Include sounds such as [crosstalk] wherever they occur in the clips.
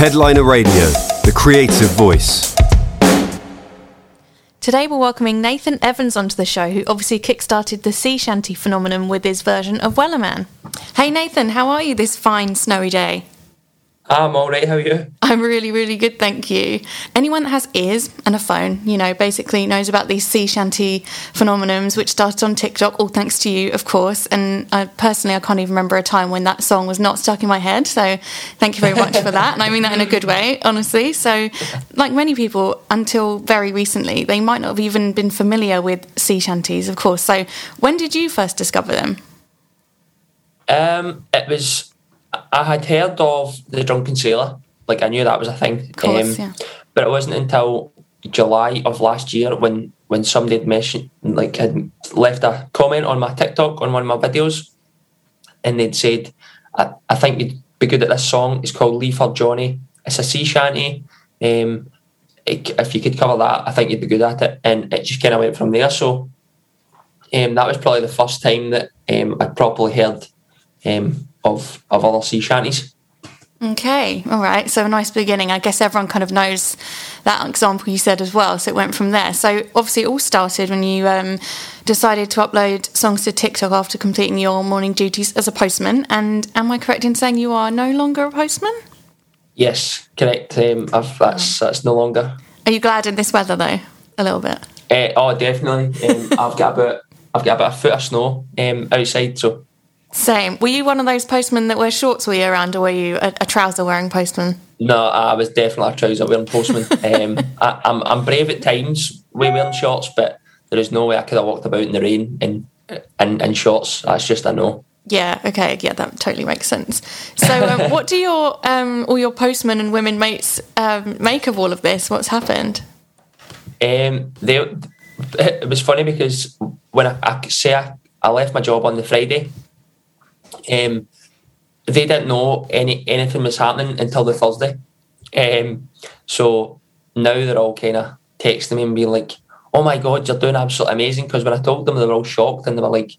Headliner Radio, the creative voice. Today we're welcoming Nathan Evans onto the show, who obviously kickstarted the sea shanty phenomenon with his version of Wellerman. Hey Nathan, how are you this fine snowy day? I'm all right. How are you? I'm really, really good, thank you. Anyone that has ears and a phone, you know, basically knows about these sea shanty phenomenons, which started on TikTok, all thanks to you, of course. And I, personally, I can't even remember a time when that song was not stuck in my head. So thank you very much for that. And I mean that in a good way, honestly. So, like many people, until very recently, they might not have even been familiar with sea shanties, of course. So, when did you first discover them? Um, it was I had heard of the drunken sailor, like I knew that was a thing. Of course, um, yeah. But it wasn't until July of last year when when somebody had mentioned, like, had left a comment on my TikTok on one of my videos, and they'd said, "I, I think you'd be good at this song. It's called Leave Her Johnny. It's a sea shanty. Um, it, if you could cover that, I think you'd be good at it." And it just kind of went from there. So. Um, that was probably the first time that um, I properly heard um, of of other sea shanties. Okay, all right. So a nice beginning. I guess everyone kind of knows that example you said as well. So it went from there. So obviously, it all started when you um, decided to upload songs to TikTok after completing your morning duties as a postman. And am I correct in saying you are no longer a postman? Yes, correct. Um, that's that's no longer. Are you glad in this weather though? A little bit. Uh, oh, definitely. Um, I've got about I've got about a foot of snow um, outside, so same. Were you one of those postmen that wear shorts all year round, or were you a, a trouser wearing postman? No, I was definitely a trouser wearing postman. [laughs] um, I, am I'm, I'm brave at times with wearing shorts, but there is no way I could have walked about in the rain in in, in shorts. That's just a no. Yeah. Okay. Yeah, that totally makes sense. So, um, [laughs] what do your um, all your postmen and women mates um, make of all of this? What's happened? Um, they. [laughs] It was funny because when I, I say I, I left my job on the Friday um, they didn't know any anything was happening until the Thursday. Um, so now they're all kind of texting me and being like, "Oh my god, you're doing absolutely amazing!" Because when I told them, they were all shocked and they were like,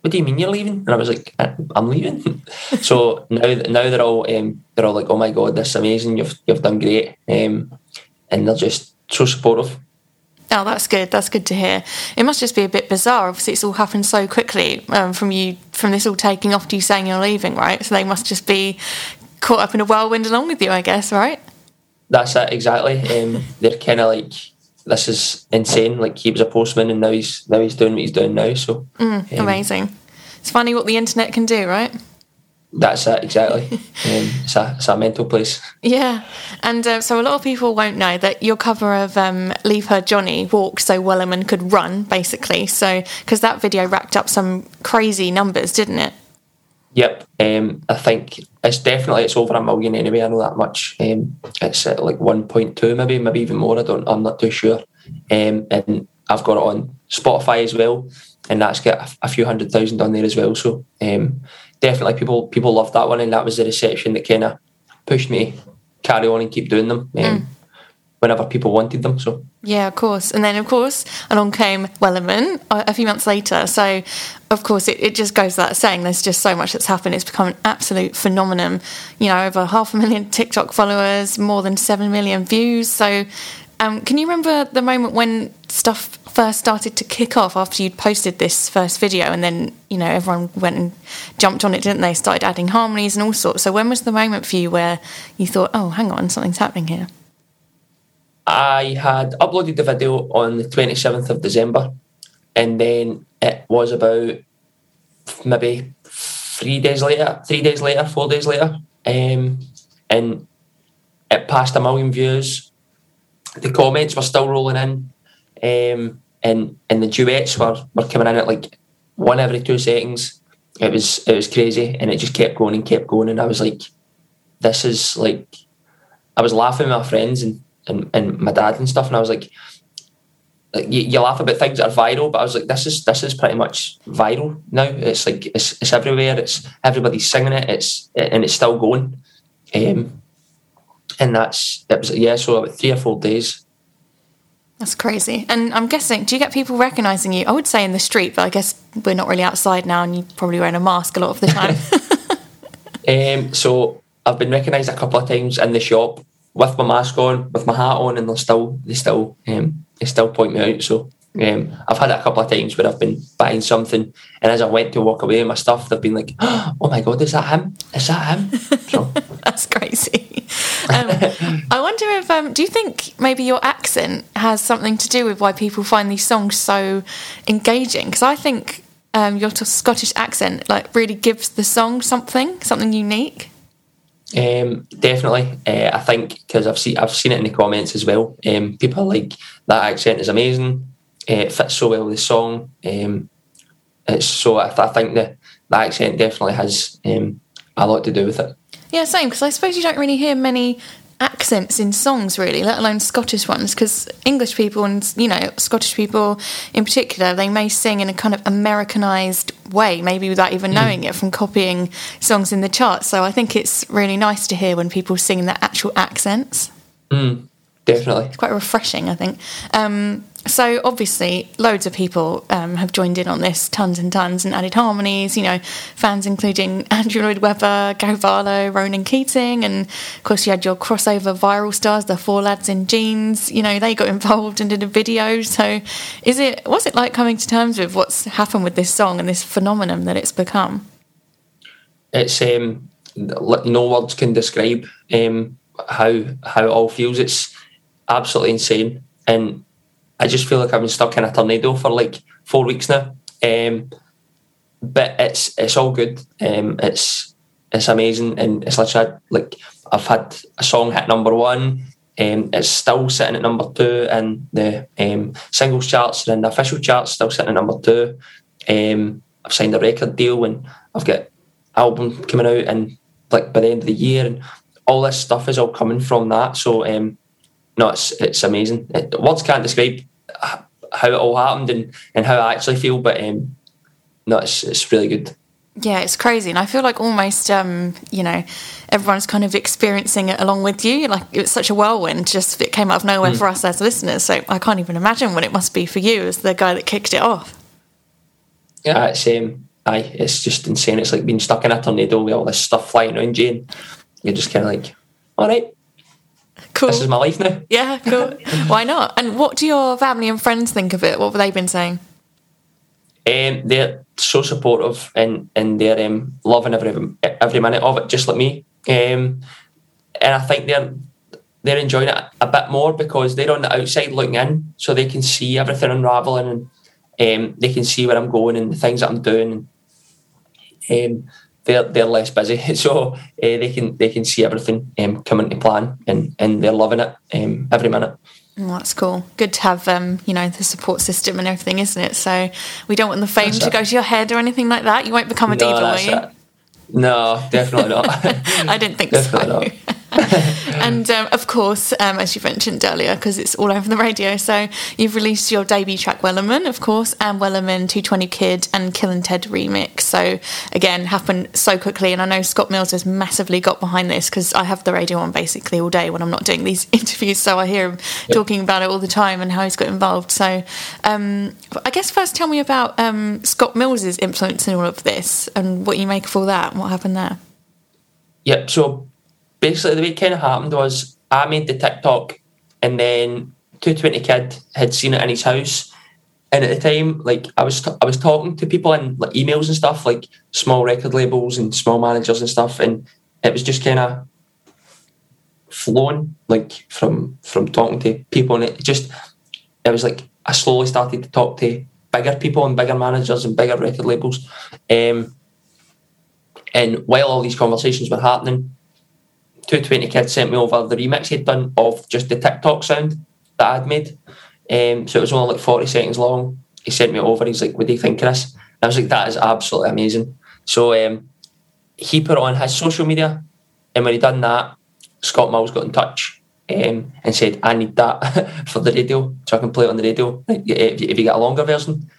"What do you mean you're leaving?" And I was like, "I'm leaving." [laughs] so now, now they're all um, they're all like, "Oh my god, this is amazing! You've you've done great," um, and they're just so supportive. Oh, that's good. That's good to hear. It must just be a bit bizarre. Obviously, it's all happened so quickly um, from you, from this all taking off to you saying you're leaving, right? So they must just be caught up in a whirlwind along with you, I guess, right? That's it exactly. Um, [laughs] they're kind of like, this is insane. Like he was a postman, and now he's now he's doing what he's doing now. So mm, um, amazing. It's funny what the internet can do, right? That's it, exactly. [laughs] um, it's, a, it's a mental place. Yeah. And uh, so a lot of people won't know that your cover of um, Leave Her Johnny walked so Wellerman could run, basically. So, because that video racked up some crazy numbers, didn't it? Yep. Um, I think it's definitely, it's over a million anyway. I know that much. Um, it's at like 1.2 maybe, maybe even more. I don't, I'm not too sure. Um, and I've got it on Spotify as well. And that's got a, a few hundred thousand on there as well. So, um, definitely people people loved that one, and that was the reception that kind of pushed me carry on and keep doing them. Um, mm. Whenever people wanted them, so yeah, of course. And then, of course, along came Wellerman a few months later. So, of course, it, it just goes without saying. There's just so much that's happened. It's become an absolute phenomenon. You know, over half a million TikTok followers, more than seven million views. So, um, can you remember the moment when stuff first started to kick off after you'd posted this first video and then you know everyone went and jumped on it didn't they? Started adding harmonies and all sorts. So when was the moment for you where you thought oh hang on something's happening here i had uploaded the video on the 27th of december and then it was about maybe three days later three days later four days later um, and it passed a million views the comments were still rolling in um, and and the duets were, were coming in at like one every two seconds. It was it was crazy, and it just kept going and kept going. And I was like, "This is like," I was laughing with my friends and and, and my dad and stuff, and I was like, like you, you, laugh about things that are viral, but I was like, this is this is pretty much viral now. It's like it's it's everywhere. It's everybody's singing it. It's and it's still going. Um, and that's it was yeah. So about three or four days, that's crazy. And I'm guessing, do you get people recognizing you? I would say in the street, but I guess we're not really outside now and you're probably wearing a mask a lot of the time. [laughs] [laughs] um, so I've been recognised a couple of times in the shop with my mask on, with my hat on, and they still they still um, they still point me out. So um, I've had it a couple of times where I've been buying something, and as I went to walk away with my stuff, they've been like, [gasps] "Oh my god, is that him? Is that him?" So [laughs] That's crazy. Um, I wonder if, um, do you think maybe your accent has something to do with why people find these songs so engaging? Because I think um, your t- Scottish accent like really gives the song something, something unique. Um, definitely, uh, I think because I've seen I've seen it in the comments as well. Um, people are like that accent is amazing. Uh, it fits so well with the song. Um, it's so I, I think the the accent definitely has um, a lot to do with it. Yeah, same. Because I suppose you don't really hear many accents in songs, really, let alone Scottish ones. Because English people and you know Scottish people in particular, they may sing in a kind of Americanized way, maybe without even knowing it from copying songs in the charts. So I think it's really nice to hear when people sing in their actual accents. Mm, definitely. It's quite refreshing, I think. Um, so obviously, loads of people um, have joined in on this, tons and tons, and added harmonies. You know, fans including [laughs] Andrew Lloyd Webber, Gary Barlow, Ronan Keating, and of course you had your crossover viral stars, the four lads in jeans. You know, they got involved and did a video. So, is it what's it like coming to terms with what's happened with this song and this phenomenon that it's become? It's um, no words can describe um, how how it all feels. It's absolutely insane, and I just feel like I've been stuck in a tornado for like four weeks now. Um, but it's it's all good. Um, it's it's amazing, and it's literally like I've had a song hit number one. Um, it's still sitting at number two in the um, singles charts and in the official charts, still sitting at number two. Um, I've signed a record deal and I've got album coming out and like by the end of the year and all this stuff is all coming from that. So um, no, it's it's amazing. It, words can't describe how it all happened and, and how I actually feel, but um, no, it's it's really good. Yeah, it's crazy, and I feel like almost, um, you know, everyone's kind of experiencing it along with you. Like it was such a whirlwind, just it came out of nowhere mm. for us as listeners. So I can't even imagine what it must be for you as the guy that kicked it off. Yeah, it's um, aye, it's just insane. It's like being stuck in a tornado with all this stuff flying around you, and you're just kind of like, all right, cool. This is my life now. Yeah, cool. [laughs] Why not? And what do your family and friends think of it? What have they been saying? Um, they're so supportive and and they're um, loving every every minute of it, just like me. Um, and I think they're they're enjoying it a bit more because they're on the outside looking in, so they can see everything unraveling and um, they can see where I'm going and the things that I'm doing. And, um, they're they're less busy, [laughs] so uh, they can they can see everything um, coming to plan, and and they're loving it um, every minute. Well, that's cool. Good to have, um, you know, the support system and everything, isn't it? So we don't want the fame that's to it. go to your head or anything like that. You won't become a no, diva, will you? It. No, definitely not. [laughs] I didn't think [laughs] definitely so. Not. [laughs] and um, of course, um, as you mentioned earlier, because it's all over the radio, so you've released your debut track Wellerman, of course, and Wellerman 220 Kid and Billen Ted remix. So again, happened so quickly, and I know Scott Mills has massively got behind this because I have the radio on basically all day when I'm not doing these [laughs] interviews, so I hear him yep. talking about it all the time and how he's got involved. So um, I guess first tell me about um, Scott Mills's influence in all of this and what you make of all that and what happened there. Yep. So basically the way it kind of happened was I made the TikTok and then 220 Kid had seen it in his house. And at the time, like I was, t- I was talking to people in like emails and stuff, like small record labels and small managers and stuff, and it was just kind of flowing, like from from talking to people, and it just, it was like I slowly started to talk to bigger people and bigger managers and bigger record labels, um, and while all these conversations were happening, 220 Kids sent me over the remix he'd done of just the TikTok sound that I'd made. Um, so it was only like 40 seconds long. He sent me over. He's like, What do you think Chris? And I was like, That is absolutely amazing. So um, he put on his social media. And when he done that, Scott Mills got in touch um, and said, I need that [laughs] for the radio so I can play it on the radio if, you get a longer version.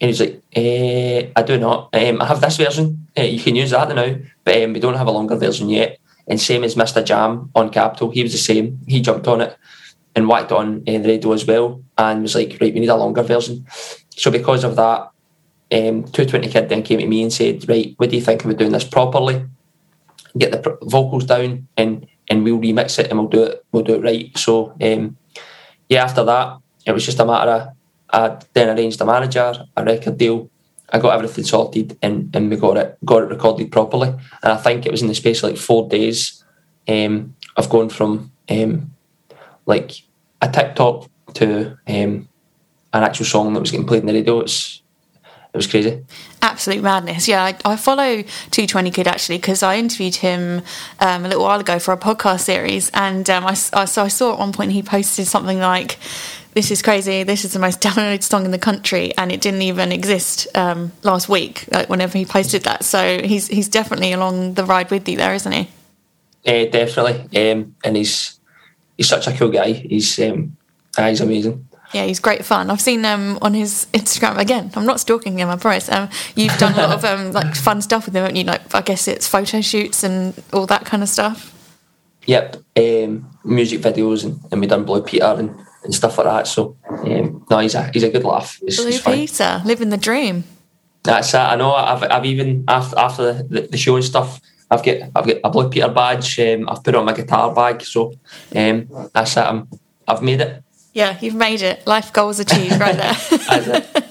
And he's like, eh, I do not. Um, I have this version. Uh, you can use that now, but um, we don't have a longer version yet. And same as Mr. Jam on Capital, he was the same. He jumped on it and whacked on uh, the radio as well and was like, right, we need a longer version. So because of that, um, 220 Kid then came to me and said, right, what do you think about doing this properly? get the vocals down, and and we'll remix it and we'll do it we'll do it right. So um, yeah, after that, it was just a matter of I then arranged a manager, a record deal. I got everything sorted and, and we got it got it recorded properly. And I think it was in the space of like four days um, of going from um, like a TikTok to um, an actual song that was getting played in the radio. It's it was crazy. Absolute madness. Yeah, I, I follow 220 Kid actually because I interviewed him um, a little while ago for a podcast series, and um, I, I, so I saw at one point he posted something like, "This is crazy. This is the most downloaded song in the country," and it didn't even exist um, last week. Like whenever he posted that, so he's he's definitely along the ride with you there, isn't he? Yeah, definitely, um, and he's he's such a cool guy. He's um, ah, he's amazing. Yeah, he's great fun. I've seen um, on his Instagram again. I'm not stalking him, I promise. Um, you've done a lot of um, like fun stuff with him, haven't you? Like I guess it's photo shoots and all that kind of stuff. Yep, um, music videos and, and we done Blue Peter and, and stuff like that. So um, no, he's a he's a good laugh. It's, Blue fun. Peter, living the dream. That's it. I know. I've, I've even after after the, the show and stuff. I've got I've got a Blue Peter badge. Um, I've put it on my guitar bag. So um, that's it. I'm, I've made it. Yeah, you've made it. Life goals achieved right there. [laughs]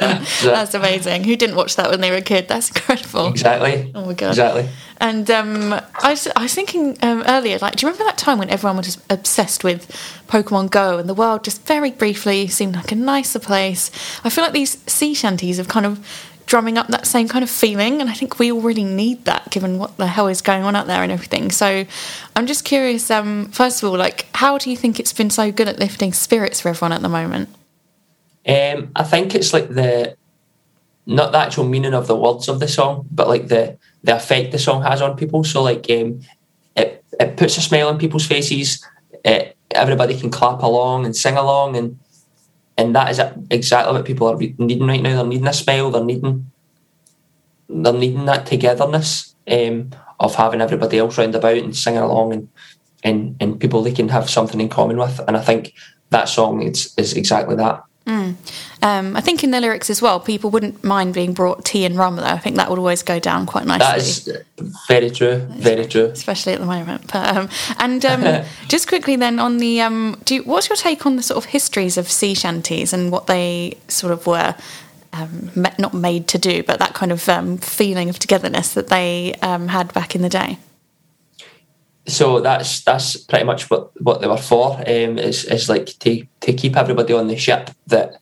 That's. That's amazing. Who didn't watch that when they were a kid? That's incredible. Exactly. Oh my god. Exactly. And um, I, was, I was thinking um, earlier, like, do you remember that time when everyone was obsessed with Pokemon Go and the world just very briefly seemed like a nicer place? I feel like these sea shanties have kind of drumming up that same kind of feeling, and I think we all really need that given what the hell is going on out there and everything. So I'm just curious, um, first of all, like, how do you think it's been so good at lifting spirits for everyone at the moment? Um, I think it's like the not the actual meaning of the words of the song, but like the the effect the song has on people. So like um, it it puts a smile on people's faces. It, everybody can clap along and sing along, and and that is exactly what people are needing right now. They're needing a smile. They're needing they're needing that togetherness um, of having everybody else round about and singing along and and and people they can have something in common with. And I think that song is is exactly that. Mm. Um, I think in the lyrics as well, people wouldn't mind being brought tea and rum. Though I think that would always go down quite nicely. That is very true, very true. Especially at the moment. But, um, and um, [laughs] just quickly then on the, um, do you, what's your take on the sort of histories of sea shanties and what they sort of were? Um, not made to do, but that kind of um, feeling of togetherness that they had back in the day. So that's that's pretty much what, what they were for. Um, is is like to to keep everybody on the ship that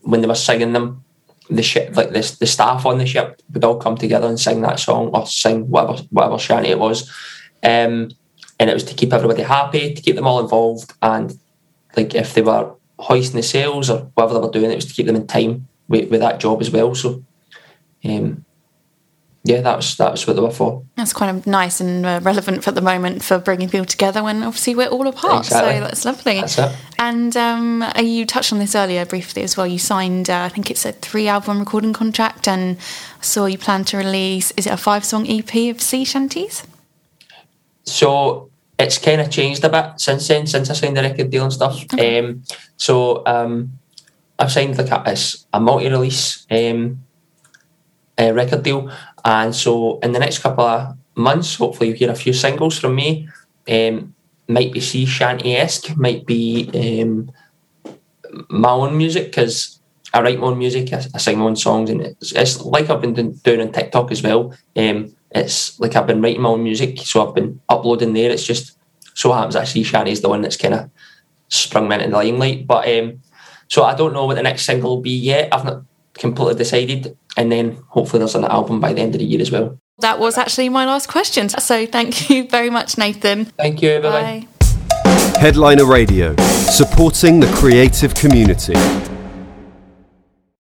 when they were singing them, the ship like this the staff on the ship would all come together and sing that song or sing whatever whatever shanty it was. Um, and it was to keep everybody happy, to keep them all involved, and like if they were hoisting the sails or whatever they were doing, it was to keep them in time with, with that job as well. So, um, yeah, that was that was what they were for. That's kind of nice and uh, relevant for the moment for bringing people together when obviously we're all apart. Exactly. So that's lovely. That's it. And um, you touched on this earlier briefly as well. You signed, uh, I think it's a three album recording contract, and I saw you plan to release. Is it a five song EP of sea shanties? So it's kind of changed a bit since then, since I signed the record deal and stuff. Okay. Um, so um, I've signed like a, a multi release um, record deal and so in the next couple of months, hopefully you hear a few singles from me. Um, might be sea shanty esque, might be um, my own music because I write my own music, I, I, sing my own songs, and it's, it's like I've been doing on TikTok as well. Um, it's like I've been writing my own music, so I've been uploading there. It's just so happens that sea shanty is the one that's kind of sprung me into the limelight. But um, so I don't know what the next single will be yet. I've not completely decided. And then hopefully there's an album by the end of the year as well. That was actually my last question. So thank [laughs] you very much, Nathan. Thank you. Bye bye. Headliner Radio, supporting the creative community.